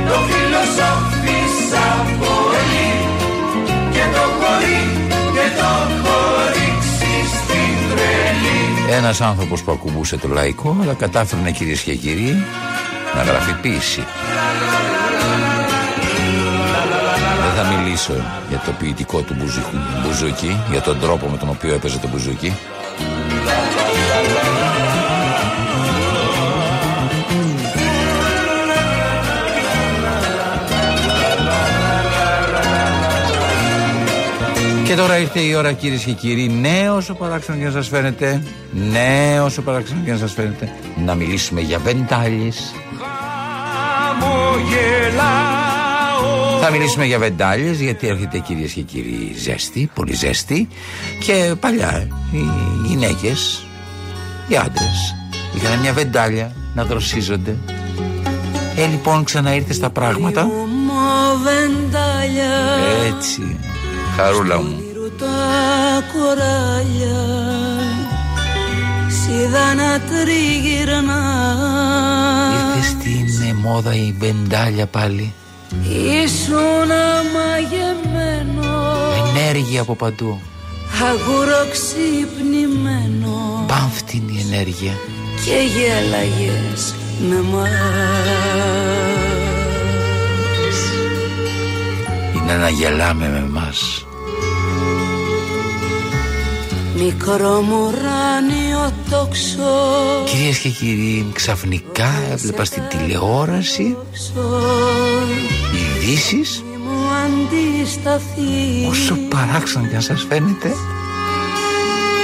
Speaker 6: το φιλοσόφισα πολύ και το χωρί και το χωρίξει στην τρελή
Speaker 2: Ένας άνθρωπος που ακουμπούσε το λαϊκό, αλλά κατάφερε κυρίες και κύριοι να γράφει ποίηση. Δεν θα μιλήσω για το ποιητικό του μπουζου- μπουζούκι, για τον τρόπο με τον οποίο έπαιζε το μπουζούκι. Και τώρα ήρθε η ώρα κυρίες και κύριοι, ναι όσο παράξενος και να σας φαίνεται, ναι όσο παράξενος και να σας φαίνεται, να μιλήσουμε για βεντάλιες. Θα μιλήσουμε για βεντάλιες γιατί έρχεται κυρίες και κύριοι ζέστη, πολύ ζέστη και παλιά οι γυναίκες, οι άντρες είχαν μια βεντάλια να δροσίζονται. Ε, λοιπόν, ξανά ήρθε στα πράγματα.
Speaker 1: Μου βεντάλια
Speaker 2: Έτσι, χαρούλα μου.
Speaker 1: Ήρου τα κοράλια Σίδα να τριγυρνά
Speaker 2: Ήρθε στην ε, μόδα η βεντάλια πάλι.
Speaker 1: Ήσουν αμαγεμένο
Speaker 2: Ενέργεια από παντού.
Speaker 1: Αγούρο ξυπνημένο
Speaker 2: Πάμφτινη ενέργεια.
Speaker 1: Και γέλαγες με μας
Speaker 2: Είναι να γελάμε με εμάς.
Speaker 1: Μικρό μου ουράνιο τόξο
Speaker 2: Κυρίες και κύριοι, ξαφνικά έβλεπα στην τηλεόραση ειδήσεις.
Speaker 1: Μη μου αντισταθεί.
Speaker 2: Όσο παράξενο και αν σας φαίνεται.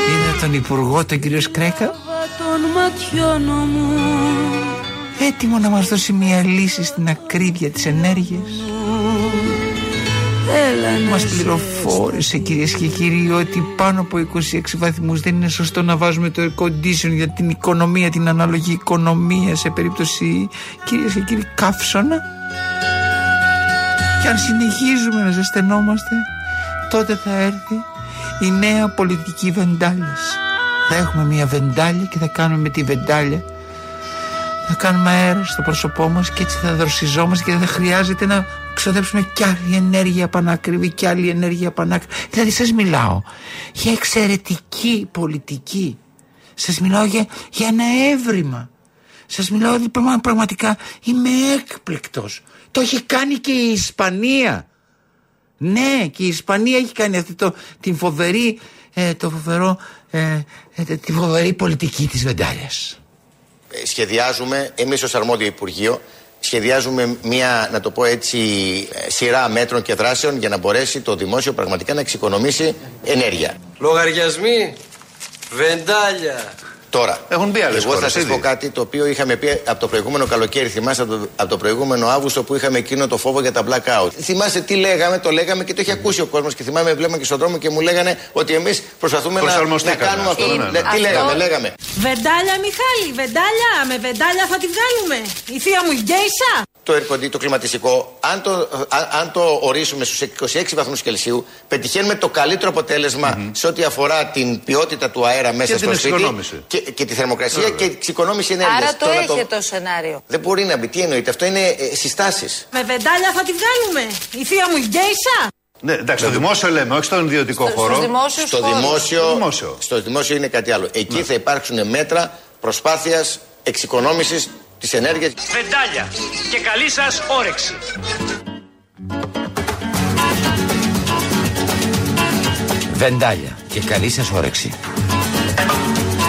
Speaker 2: Είδα τον Υπουργό, τον κύριο Σκρέκα.
Speaker 1: Των ματιών μου.
Speaker 2: Έτοιμο να μας δώσει μια λύση στην ακρίβεια της ενέργειας
Speaker 1: Έλα να
Speaker 2: Μας
Speaker 1: σε
Speaker 2: πληροφόρησε κυρίες και κύριοι ότι πάνω από 26 βαθμούς δεν είναι σωστό να βάζουμε το air condition για την οικονομία, την αναλογή οικονομία σε περίπτωση κυρίες και κύριοι καύσωνα. Και αν συνεχίζουμε να ζεσθενόμαστε τότε θα έρθει η νέα πολιτική βεντάλιας. Θα έχουμε μια βεντάλια και θα κάνουμε με τη βεντάλια θα κάνουμε αέρα στο πρόσωπό μας και έτσι θα δροσιζόμαστε και δεν θα χρειάζεται να ξοδέψουμε κι άλλη ενέργεια πανάκριβη κι άλλη ενέργεια πανάκριβη. Δηλαδή σας μιλάω για εξαιρετική πολιτική. Σας μιλάω για, για ένα έβριμα. Σας μιλάω ότι πραγμα- πραγματικά είμαι έκπληκτος. Το έχει κάνει και η Ισπανία. Ναι, και η Ισπανία έχει κάνει αυτή το, την φοβερή, ε, το φοβερό, ε, ε, τη φοβερή πολιτική της Βεντάλιας.
Speaker 9: Ε, σχεδιάζουμε, εμείς ως αρμόδιο Υπουργείο, σχεδιάζουμε μια, να το πω έτσι, ε, σειρά μέτρων και δράσεων για να μπορέσει το δημόσιο πραγματικά να εξοικονομήσει ενέργεια.
Speaker 10: Λογαριασμοί, βεντάλια.
Speaker 9: Τώρα,
Speaker 11: Έχουν μπει άλλες
Speaker 9: εγώ θα
Speaker 11: χώρες
Speaker 9: σας
Speaker 11: ήδη.
Speaker 9: πω κάτι το οποίο είχαμε πει από το προηγούμενο καλοκαίρι. Θυμάστε από το, από το προηγούμενο Αύγουστο που είχαμε εκείνο το φόβο για τα blackout. Θυμάστε τι λέγαμε, το λέγαμε και το έχει ακούσει ο κόσμος. Και θυμάμαι, βλέπαμε και στον δρόμο και μου λέγανε ότι εμείς προσπαθούμε να, να
Speaker 11: Προσαρμοστήκαμε.
Speaker 9: κάνουμε αυτό.
Speaker 11: Ναι, ναι, ναι.
Speaker 9: Τι
Speaker 12: Αυτό-
Speaker 9: λέγαμε, λέγαμε.
Speaker 12: Βεντάλια, Μιχάλη, βεντάλια. Με βεντάλια θα τη βγάλουμε. Η θεία μου η γκέισα.
Speaker 9: Το air conditioning, το κλιματιστικό, αν το, αν, αν το ορίσουμε στους 26 βαθμούς Κελσίου, πετυχαίνουμε το καλύτερο αποτέλεσμα σε ό,τι αφορά την ποιότητα του αέρα μέσα
Speaker 11: Και
Speaker 9: στο
Speaker 11: την
Speaker 9: σπίτι
Speaker 11: εξοικονόμηση.
Speaker 9: και, και τη θερμοκρασία και την εξοικονόμηση ενέργειας.
Speaker 12: Άρα το
Speaker 9: Τώρα
Speaker 12: έχει το σενάριο.
Speaker 9: Δεν μπορεί να μπει. Τι εννοείται, αυτό είναι ε, συστάσεις.
Speaker 12: Με βεντάλια θα τη βγάλουμε. Η θεία μου η γκέισα.
Speaker 11: Ναι, εντάξει, στο δημόσιο λέμε, όχι στον ιδιωτικό
Speaker 12: Στο-
Speaker 11: χώρο.
Speaker 12: στους δημόσιους
Speaker 9: Στο
Speaker 12: χώρους.
Speaker 9: δημόσιο,
Speaker 11: Στο δημόσιο.
Speaker 9: στο δημόσιο είναι κάτι άλλο. Εκεί θα υπάρξουν μέτρα προσπάθειας εξοικονόμησης της ενέργειας.
Speaker 10: Βεντάλια και καλή σας όρεξη.
Speaker 2: Βεντάλια και καλή σας όρεξη.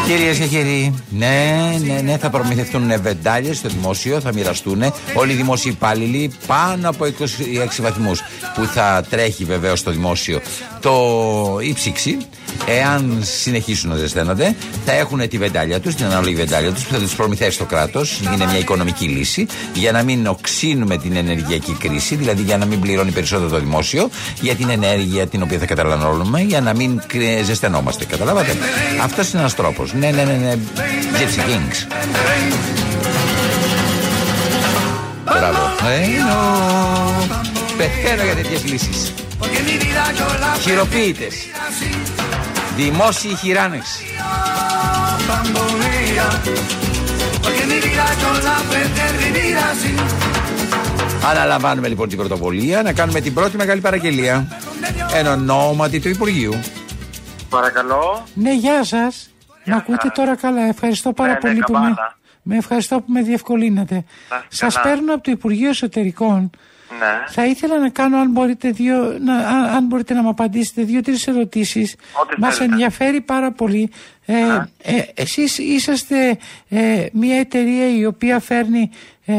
Speaker 2: Κυρίες και κύριοι, ναι, ναι, ναι, θα προμηθευτούν βεντάλιε στο δημόσιο, θα μοιραστούν όλοι οι δημόσιοι υπάλληλοι πάνω από 26 βαθμούς που θα τρέχει βεβαίως στο δημόσιο το ύψιξη. Εάν συνεχίσουν να ζεσταίνονται, θα έχουν τη βεντάλια τους, την ανάλογη βεντάλια τους που θα τους προμηθεύσει το κράτος. Είναι μια οικονομική λύση για να μην οξύνουμε την ενεργειακή κρίση, δηλαδή για να μην πληρώνει περισσότερο το δημόσιο για την ενέργεια την οποία θα καταναλώνουμε, για να μην κρυ- ζεσθενόμαστε. Καταλάβατε; Αυτός είναι ένας τρόπος. Ναι, ναι, ναι, ναι. Gypsy Kings. Μπράβο. Εννοώ. Πεθαίνω για τέτοιες λύσεις. Χειροποίητες. Δημόσιοι χειράνεξη. Αναλαμβάνουμε λοιπόν την πρωτοβουλία να κάνουμε την πρώτη μεγάλη παραγγελία εν ονόματι του Υπουργείου.
Speaker 13: Παρακαλώ.
Speaker 14: Ναι, γεια σας. Με ακούτε τώρα καλά. Ευχαριστώ πάρα
Speaker 13: Ναι, ναι,
Speaker 14: πολύ που με,
Speaker 13: καμπάνα.
Speaker 14: με ευχαριστώ που με διευκολύνετε. Σας
Speaker 13: καλά.
Speaker 14: παίρνω από το Υπουργείο Εσωτερικών.
Speaker 13: Ναι.
Speaker 14: Θα ήθελα να κάνω, αν μπορείτε, δύο, να, αν, αν μπορείτε να μου απαντήσετε, δύο-τρεις ερωτήσεις.
Speaker 13: Ό,τι
Speaker 14: Μας
Speaker 13: θέλετε.
Speaker 14: ενδιαφέρει πάρα πολύ. Ε, ε, εσείς είσαστε ε, μια εταιρεία η οποία φέρνει ε,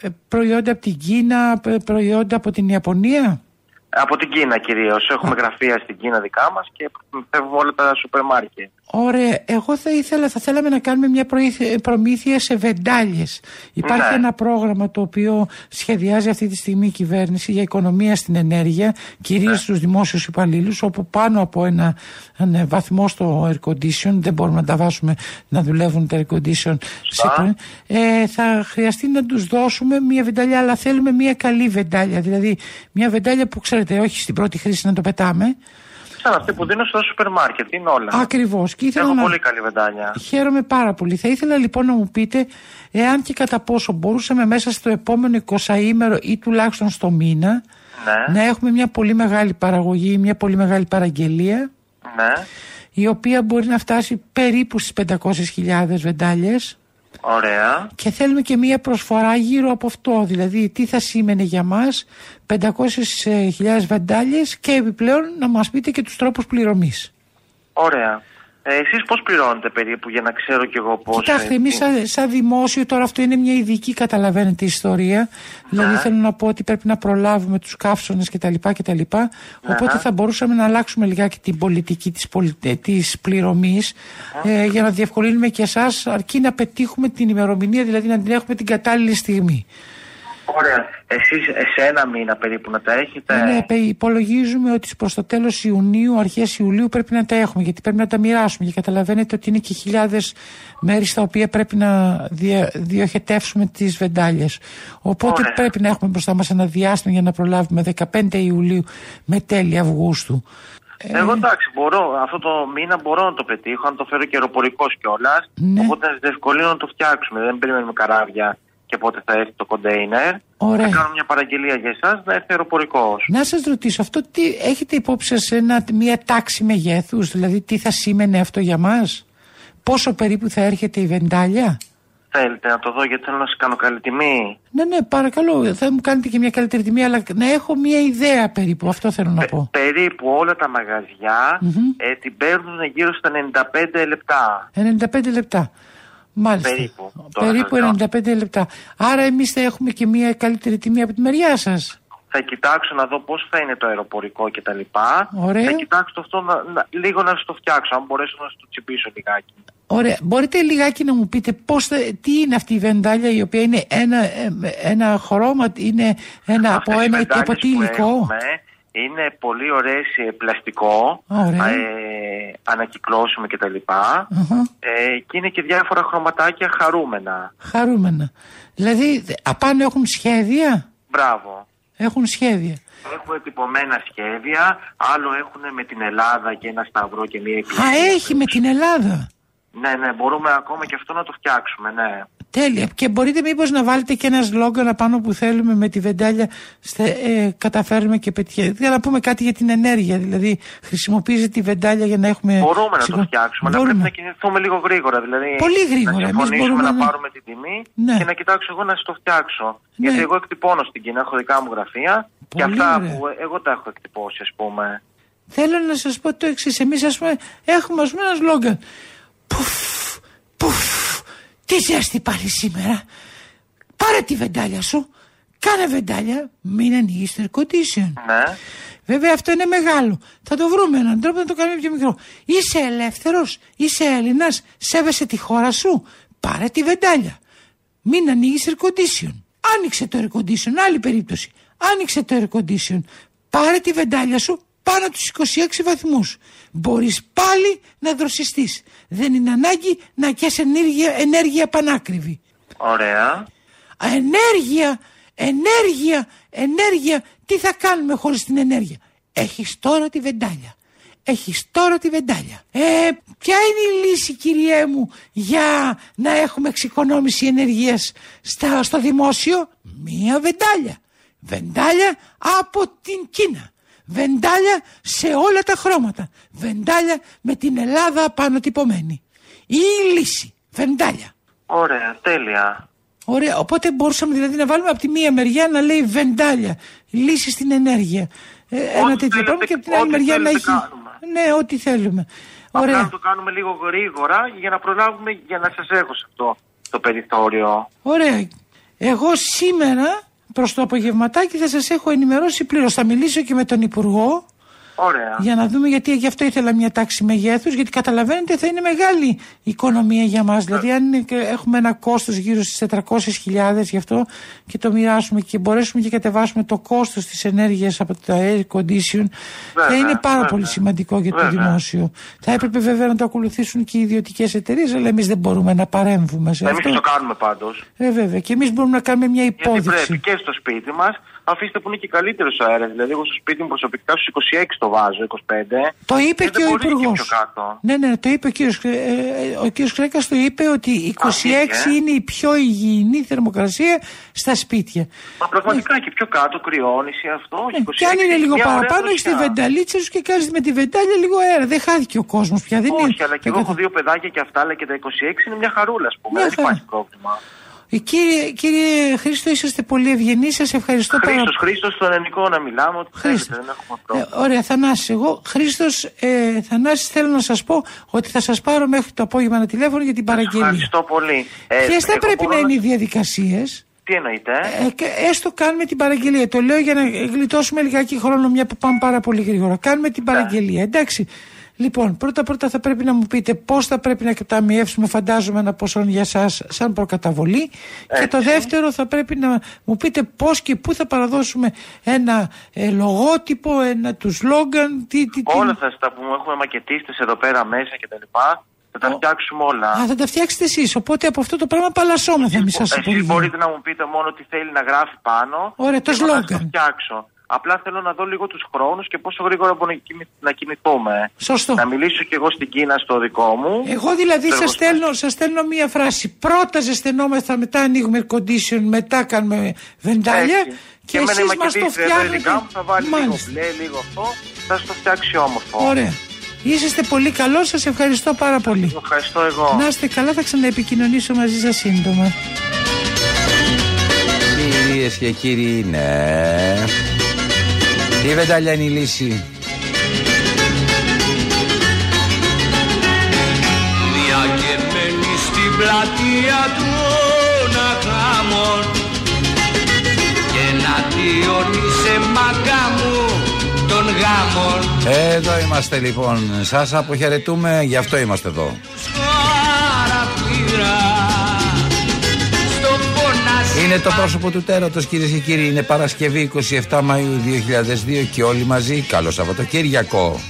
Speaker 14: ε, προϊόντα από την Κίνα, ε, προϊόντα από την Ιαπωνία;
Speaker 13: Από την Κίνα κυρίως. Έχουμε γραφεία στην Κίνα δικά μας και φεύγουμε όλα τα σούπερ μάρκετ.
Speaker 14: Ωραία. Εγώ θα ήθελα, θα θέλαμε να κάνουμε μια προήθη- προμήθεια σε βεντάλιες. Υπάρχει
Speaker 13: Ναι.
Speaker 14: ένα πρόγραμμα το οποίο σχεδιάζει αυτή τη στιγμή η κυβέρνηση για οικονομία στην ενέργεια, κυρίως
Speaker 13: Ναι.
Speaker 14: στους δημόσιους υπαλλήλους, όπου πάνω από ένα, ένα βαθμό στο air condition, δεν μπορούμε να τα βάσουμε να δουλεύουν τα air condition, σε, προ- ε, θα χρειαστεί να τους δώσουμε μια βεντάλια, αλλά θέλουμε μια καλή βεντάλια. Δηλαδή μια βεντάλια που ξέρετε, όχι στην πρώτη χρήση να το πετάμε,
Speaker 13: Σαν αυτή που δίνω στο σούπερ μάρκετ. Είναι όλα.
Speaker 14: Ακριβώς. Και ήθελα
Speaker 13: Έχω
Speaker 14: να-
Speaker 13: πολύ καλή βεντάνια.
Speaker 14: Χαίρομαι πάρα πολύ. Θα ήθελα λοιπόν να μου πείτε εάν και κατά πόσο μπορούσαμε μέσα στο επόμενο 20ήμερο ή τουλάχιστον στο μήνα
Speaker 13: Ναι.
Speaker 14: να έχουμε μια πολύ μεγάλη παραγωγή, μια πολύ μεγάλη παραγγελία
Speaker 13: Ναι.
Speaker 14: η οποία μπορεί να φτάσει περίπου στις 500.000 βεντάλιες
Speaker 13: Ωραία.
Speaker 14: και θέλουμε και μια προσφορά γύρω από αυτό. Δηλαδή τι θα σήμαινε για μας 500.000 βεντάλιες και επιπλέον να μας πείτε και τους τρόπους πληρωμής.
Speaker 13: Ωραία. Ε, εσείς πώς πληρώνετε περίπου για να ξέρω κι εγώ πώς...
Speaker 14: Κοιτάξτε,
Speaker 13: ε,
Speaker 14: εμείς
Speaker 13: τι-
Speaker 14: σαν, σαν δημόσιο, τώρα αυτό είναι μια ειδική, καταλαβαίνετε, ιστορία. Δηλαδή, θέλω να πω ότι πρέπει να προλάβουμε τους καύσονες κτλ. κτλ. Οπότε θα μπορούσαμε να αλλάξουμε λιγάκι την πολιτική της της πληρωμής ε, για να διευκολύνουμε και εσάς, αρκεί να πετύχουμε την ημερομηνία, δηλαδή να την έχουμε την κατάλληλη στιγμή.
Speaker 13: Ωραία. Εσείς ε, σε ένα μήνα περίπου να τα έχετε...
Speaker 14: Ναι, πε- υπολογίζουμε ότι προς το τέλος Ιουνίου, αρχές Ιουλίου πρέπει να τα έχουμε, γιατί πρέπει να τα μοιράσουμε. Και καταλαβαίνετε ότι είναι και χιλιάδες μέρη στα οποία πρέπει να δια, διοχετεύσουμε τις βεντάλιες. Οπότε
Speaker 13: Ωραία.
Speaker 14: πρέπει να έχουμε μπροστά μας ένα διάστημα για να προλάβουμε 15 Ιουλίου με τέλη Αυγούστου.
Speaker 13: Εγώ εντάξει, μπορώ, αυτό το μήνα μπορώ να το πετύχω, αν το φέρω και αεροπορικός κιόλας.
Speaker 14: Ναι.
Speaker 13: Οπότε να διευκολύνω να το φτιάξουμε. Δεν περιμένουμε καράβια και πότε θα έρθει το κοντέινερ.
Speaker 14: Ωραία.
Speaker 13: Θα κάνω μια παραγγελία για εσάς να έρθει αεροπορικός.
Speaker 14: Να σας ρωτήσω, αυτό τι έχετε υπόψη σας μια τάξη μεγέθους, δηλαδή τι θα σήμαινε αυτό για μας, Πόσο περίπου θα έρχεται η βεντάλια;
Speaker 13: Θέλετε να το δω γιατί θέλω να σας κάνω καλή τιμή.
Speaker 14: Ναι, ναι, παρακαλώ. Θα μου κάνετε και μια καλύτερη τιμή, αλλά να έχω μια ιδέα περίπου. Αυτό θέλω να πω.
Speaker 13: Περίπου όλα τα μαγαζιά ε, την παίρνουν γύρω στα 95 λεπτά.
Speaker 14: 95 λεπτά. Μάλιστα.
Speaker 13: Περίπου. Τώρα
Speaker 14: Περίπου
Speaker 13: σας
Speaker 14: 95 λεπτά. Άρα εμείς θα έχουμε και μια καλύτερη τιμή από τη μεριά σας.
Speaker 13: Θα κοιτάξω να δω πώς θα είναι το αεροπορικό κτλ.
Speaker 14: Ωραία.
Speaker 13: Θα κοιτάξω αυτό να, να- λίγο να σας το φτιάξω, αν μπορέσω να σας το τσιμπήσω λιγάκι.
Speaker 14: Ωραία. Μπορείτε λιγάκι να μου πείτε πώς θα, τι είναι αυτή η βεντάλια η οποία είναι ένα, ε, ένα χρώμα, είναι ένα, από,
Speaker 13: Αυτές οι
Speaker 14: ένα,
Speaker 13: βεντάλιες
Speaker 14: από τι
Speaker 13: που
Speaker 14: υλικό;
Speaker 13: έχουμε είναι πολύ ωραίες ε, πλαστικό,
Speaker 14: Ωραία.
Speaker 13: ε, ανακυκλώσιμο κτλ.
Speaker 14: Αχα.
Speaker 13: Ε, και είναι και διάφορα χρωματάκια χαρούμενα.
Speaker 14: Χαρούμενα. Δηλαδή, απάνω έχουν σχέδια;
Speaker 13: Μπράβο.
Speaker 14: Έχουν σχέδια.
Speaker 13: Έχουν τυπωμένα σχέδια, άλλο έχουν με την Ελλάδα και ένα σταυρό και μία
Speaker 14: Α,
Speaker 13: εκκλησία.
Speaker 14: έχει με την Ελλάδα;
Speaker 13: Ναι, ναι, μπορούμε ακόμα και αυτό να το φτιάξουμε, ναι.
Speaker 14: Τέλεια. Και μπορείτε μήπως να βάλετε και ένα σλόγκαν απάνω που θέλουμε με τη βεντάλια στε, ε, καταφέρουμε και πετυχαίνουμε. Για να πούμε κάτι για την ενέργεια. Δηλαδή χρησιμοποιήσει τη βεντάλια για να έχουμε...
Speaker 13: Μπορούμε να το
Speaker 14: συγγνώμη.
Speaker 13: φτιάξουμε, αλλά
Speaker 14: Μπορούμε.
Speaker 13: πρέπει να κινηθούμε λίγο γρήγορα. Δηλαδή,
Speaker 14: Πολύ γρήγορα.
Speaker 13: Να
Speaker 14: Εμείς
Speaker 13: συμφωνήσουμε
Speaker 14: μπορούμε
Speaker 13: να,
Speaker 14: να-
Speaker 13: πάρουμε την τιμή
Speaker 14: Ναι.
Speaker 13: και να κοιτάξω εγώ να σας το φτιάξω.
Speaker 14: Ναι.
Speaker 13: Γιατί εγώ εκτυπώνω στην Κίνα, έχω δικά μου γραφεία και
Speaker 14: Πολύ
Speaker 13: αυτά
Speaker 14: ωραία.
Speaker 13: που εγώ τα έχω εκτυπώσει, ας πούμε.
Speaker 14: Θέλω να σας πω το εξής. Εμείς ας πούμε έχουμε ας πούμε ένα σλόγκαν. Πουφ, πουφ, τι ζέστη πάλι σήμερα; Πάρε τη βεντάλια σου. Κάνε βεντάλια. Μην ανοίγεις το air condition.
Speaker 13: Ναι.
Speaker 14: Βέβαια αυτό είναι μεγάλο. Θα το βρούμε έναν τρόπο να το κάνουμε πιο μικρό. Είσαι ελεύθερος, είσαι Έλληνας, σέβεσαι τη χώρα σου. Πάρε τη βεντάλια. Μην ανοίγεις air condition. Άνοιξε το air condition, άλλη περίπτωση. Άνοιξε το air condition. Πάρε τη βεντάλια σου πάνω τους 26 βαθμούς. Μπορείς πάλι να δροσιστείς. Δεν είναι ανάγκη να καίς ενέργεια, ενέργεια πανάκριβη.
Speaker 13: Ωραία.
Speaker 14: Ενέργεια, ενέργεια, ενέργεια. Τι θα κάνουμε χωρίς την ενέργεια; Έχεις τώρα τη βεντάλια. Έχεις τώρα τη βεντάλια. Ε, ποια είναι η λύση κυριέ μου για να έχουμε εξοικονόμηση ενεργείας στα, στο δημόσιο; Μία βεντάλια. Βεντάλια από την Κίνα. Βεντάλια σε όλα τα χρώματα. Βεντάλια με την Ελλάδα πάνω τυπωμένη. Η λύση. Βεντάλια.
Speaker 13: Ωραία, τέλεια.
Speaker 14: Ωραία, οπότε μπορούσαμε δηλαδή να βάλουμε από τη μία μεριά να λέει βεντάλια, λύση στην ενέργεια. Ε, ένα τέτοιο πράγμα και από την άλλη
Speaker 13: ό,τι
Speaker 14: μεριά να
Speaker 13: θέλετε
Speaker 14: έχει.
Speaker 13: κάνουμε.
Speaker 14: Ναι, ό,τι θέλουμε.
Speaker 13: Απλά
Speaker 14: Ωραία.
Speaker 13: να το κάνουμε λίγο γρήγορα για να προλάβουμε για να σας έχω σε αυτό το περιθώριο.
Speaker 14: Ωραία. Εγώ σήμερα προς το απογευματάκι θα σας έχω ενημερώσει πλήρως. Θα μιλήσω και με τον Υπουργό
Speaker 13: Ωραία.
Speaker 14: για να δούμε γιατί γι' αυτό ήθελα μια τάξη μεγέθους γιατί καταλαβαίνετε θα είναι μεγάλη η οικονομία για μας. Δηλαδή αν είναι και έχουμε ένα κόστος γύρω στις 400.000 γι' αυτό και το μοιράσουμε και μπορέσουμε και κατεβάσουμε το κόστος της ενέργειας από τα air condition θα
Speaker 13: Βέβαια,
Speaker 14: είναι πάρα
Speaker 13: βέβαια.
Speaker 14: πολύ σημαντικό για το
Speaker 13: Βέβαια.
Speaker 14: δημόσιο. Θα έπρεπε βέβαια να το ακολουθήσουν και οι ιδιωτικές εταιρείες αλλά εμείς δεν μπορούμε να παρέμβουμε σε
Speaker 13: Εμείς
Speaker 14: αυτό.
Speaker 13: το κάνουμε πάντως.
Speaker 14: Ε, βέβαια. Και εμείς μπορούμε να κάνουμε μια
Speaker 13: Γιατί
Speaker 14: υπόδειξη.
Speaker 13: πρέπει και στο σπίτι μας αφήστε που είναι και καλύτερος αέρας. Δηλαδή, εγώ στο σπίτι μου προσωπικά στους 26 το βάζω, 25.
Speaker 14: Το είπε
Speaker 13: Ε,
Speaker 14: και
Speaker 13: δεν
Speaker 14: ο
Speaker 13: μπορεί
Speaker 14: Υπουργός.
Speaker 13: πιο κάτω.
Speaker 14: Ναι, ναι, το είπε ο κύριος ο κύριος Κρέκας το είπε ότι 26
Speaker 13: ε.
Speaker 14: είναι η πιο υγιεινή θερμοκρασία στα σπίτια.
Speaker 13: Μα πραγματικά και πιο κάτω κρυώνηση αυτό. όχι, 26
Speaker 14: Ναι, Και αν είναι λίγο
Speaker 13: μια ωραία
Speaker 14: παραπάνω, έχεις τη
Speaker 13: δροσιά.
Speaker 14: βενταλίτσα σου και κάνει με τη βεντάλια λίγο αέρα. Δεν χάθηκε ο κόσμος πια. Δεν
Speaker 13: Όχι,
Speaker 14: είναι.
Speaker 13: αλλά και εγώ έχω δύο παιδάκια και αυτά, αλλά και τα 26 είναι μια χαρούλα, ας πούμε.
Speaker 14: Μια
Speaker 13: Δεν
Speaker 14: χαρά.
Speaker 13: υπάρχει πρόβλημα.
Speaker 14: Ε, Κύριε, κύριε Χρήστο, είσαστε πολύ ευγενείς. Σας ευχαριστώ πάρα
Speaker 13: Χρήστος, Χρήστος, στον ελληνικό να μιλάμε, ό,τι θέλετε, δεν έχουμε πρόβλημα.
Speaker 14: Ε, ωραία, Θανάσης. Εγώ, Χρήστος, ε, Θανάσης, θέλω να σας πω ότι θα σας πάρω μέχρι το απόγευμα ένα τηλέφωνο για την παραγγελία.
Speaker 13: Ευχαριστώ πολύ. Ε,
Speaker 14: Ποιες θα
Speaker 13: εγώ
Speaker 14: πρέπει
Speaker 13: μπορώ
Speaker 14: να είναι οι διαδικασίες;
Speaker 13: Τι εννοείτε,
Speaker 14: Ε, και έστω κάνουμε την παραγγελία. Το λέω για να γλιτώσουμε λιγάκι χρόνο, μια που πάμε πάρα πολύ γρήγορα. Κάνουμε την παραγγελία, εντάξει. Λοιπόν, πρώτα-πρώτα θα πρέπει να μου πείτε πώς θα πρέπει να ταμιεύσουμε, φαντάζομαι, ένα ποσό για εσά σαν προκαταβολή. Και το δεύτερο θα πρέπει να μου πείτε πώς και πού θα παραδώσουμε ένα ε, λογότυπο, ένα του σλόγκαν. Τι, τι, τι.
Speaker 13: όλα θα σας τα πούμε. Έχουμε μακετίστες εδώ πέρα μέσα και τα λοιπά. Θα τα φτιάξουμε όλα.
Speaker 14: Α, θα τα φτιάξετε εσείς. Οπότε από αυτό το πράγμα απαλλασσόμεθα εμείς ως
Speaker 13: Εσείς
Speaker 14: υπουργείο.
Speaker 13: μπορείτε να μου πείτε μόνο τι θέλει να γράφει πάνω.
Speaker 14: Ωραία, το
Speaker 13: και εγώ να
Speaker 14: σλόγκαν.
Speaker 13: το φτιάξω. Απλά θέλω να δω λίγο τους χρόνους και πόσο γρήγορα μπορούμε να κινη- να κινηθούμε.
Speaker 14: Σωστό.
Speaker 13: Να μιλήσω κι εγώ στην Κίνα στο δικό μου.
Speaker 14: Εγώ δηλαδή
Speaker 13: Στο
Speaker 14: σας στέλνω, σας στέλνω μία φράση. Πρώτα ζεσταινόμεθα, μετά ανοίγουμε air condition, μετά κάνουμε βεντάλια
Speaker 13: Έτσι.
Speaker 14: και,
Speaker 13: εμένα
Speaker 14: εσείς
Speaker 13: η
Speaker 14: μας το
Speaker 13: μακετίστρια εδώ η
Speaker 14: φτιάχνετε.
Speaker 13: δικά μου θα βάλει λίγο
Speaker 14: Μάλιστα.
Speaker 13: μπλε, λίγο αυτό. Θα σου το φτιάξει όμορφο.
Speaker 14: Ωραία. Είσαστε πολύ καλός, σας ευχαριστώ πάρα πολύ.
Speaker 13: Ευχαριστώ εγώ.
Speaker 14: Να είστε καλά, θα ξαναεπικοινωνήσω μαζί σας σύντομα.
Speaker 2: Κυρίες και κύριοι, ναι. Η βεντάλια είναι η λύση.
Speaker 6: Διακεμένη στην πλατεία των αγάμων και εναντίον σε μαγκά μου των γάμων
Speaker 2: Εδώ είμαστε λοιπόν. Σας αποχαιρετούμε, γι' αυτό είμαστε εδώ. Είναι το πρόσωπο του τέρατος κυρίες και κύριοι. Είναι Παρασκευή 27 Μαΐου 2002 και όλοι μαζί. Καλό Σαββατοκύριακο.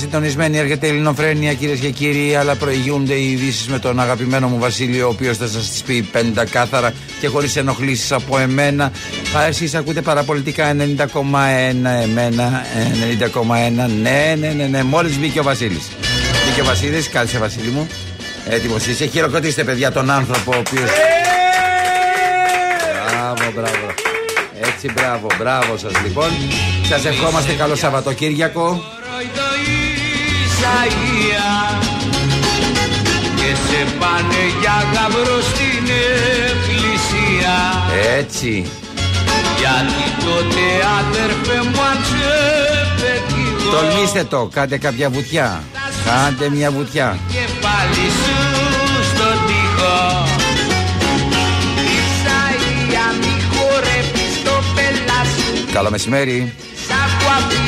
Speaker 2: Συντονισμένοι, έρχεται η Ελληνοφρένεια κυρίες και κύριοι. Αλλά προηγούνται οι ειδήσεις με τον αγαπημένο μου Βασίλειο, ο οποίος θα σας τις πει πεντακάθαρα και χωρίς ενοχλήσεις από εμένα. Εσείς ακούτε παραπολιτικά 90,1 εμένα 90,1. Ναι, ναι, ναι, ναι. Μόλις μπήκε ο Βασίλης. Μπήκε ο Βασίλης, κάλεσε Βασίλη μου. Έτοιμος είσαι. Χειροκροτήστε, παιδιά, τον άνθρωπο ο οποίο. Μπράβο, μπράβο. Έτσι, μπράβο, μπράβο σας λοιπόν. Σας ευχόμαστε καλό Σαββατοκύριακο.
Speaker 6: Το Ισαΐα και σε πάνε για γαμπρό στην εκκλησία
Speaker 2: Έτσι.
Speaker 6: γιατί τότε αδερφέ μου αν σε πετύχω
Speaker 2: Τολμήστε το, κάντε κάποια βουτιά. Κάντε μια βουτιά.
Speaker 6: και πάλι σου στον τοίχο Ισαΐα μη χορεύεις το πελά σου
Speaker 2: Καλό μεσημέρι.
Speaker 6: Σ' άκου απ'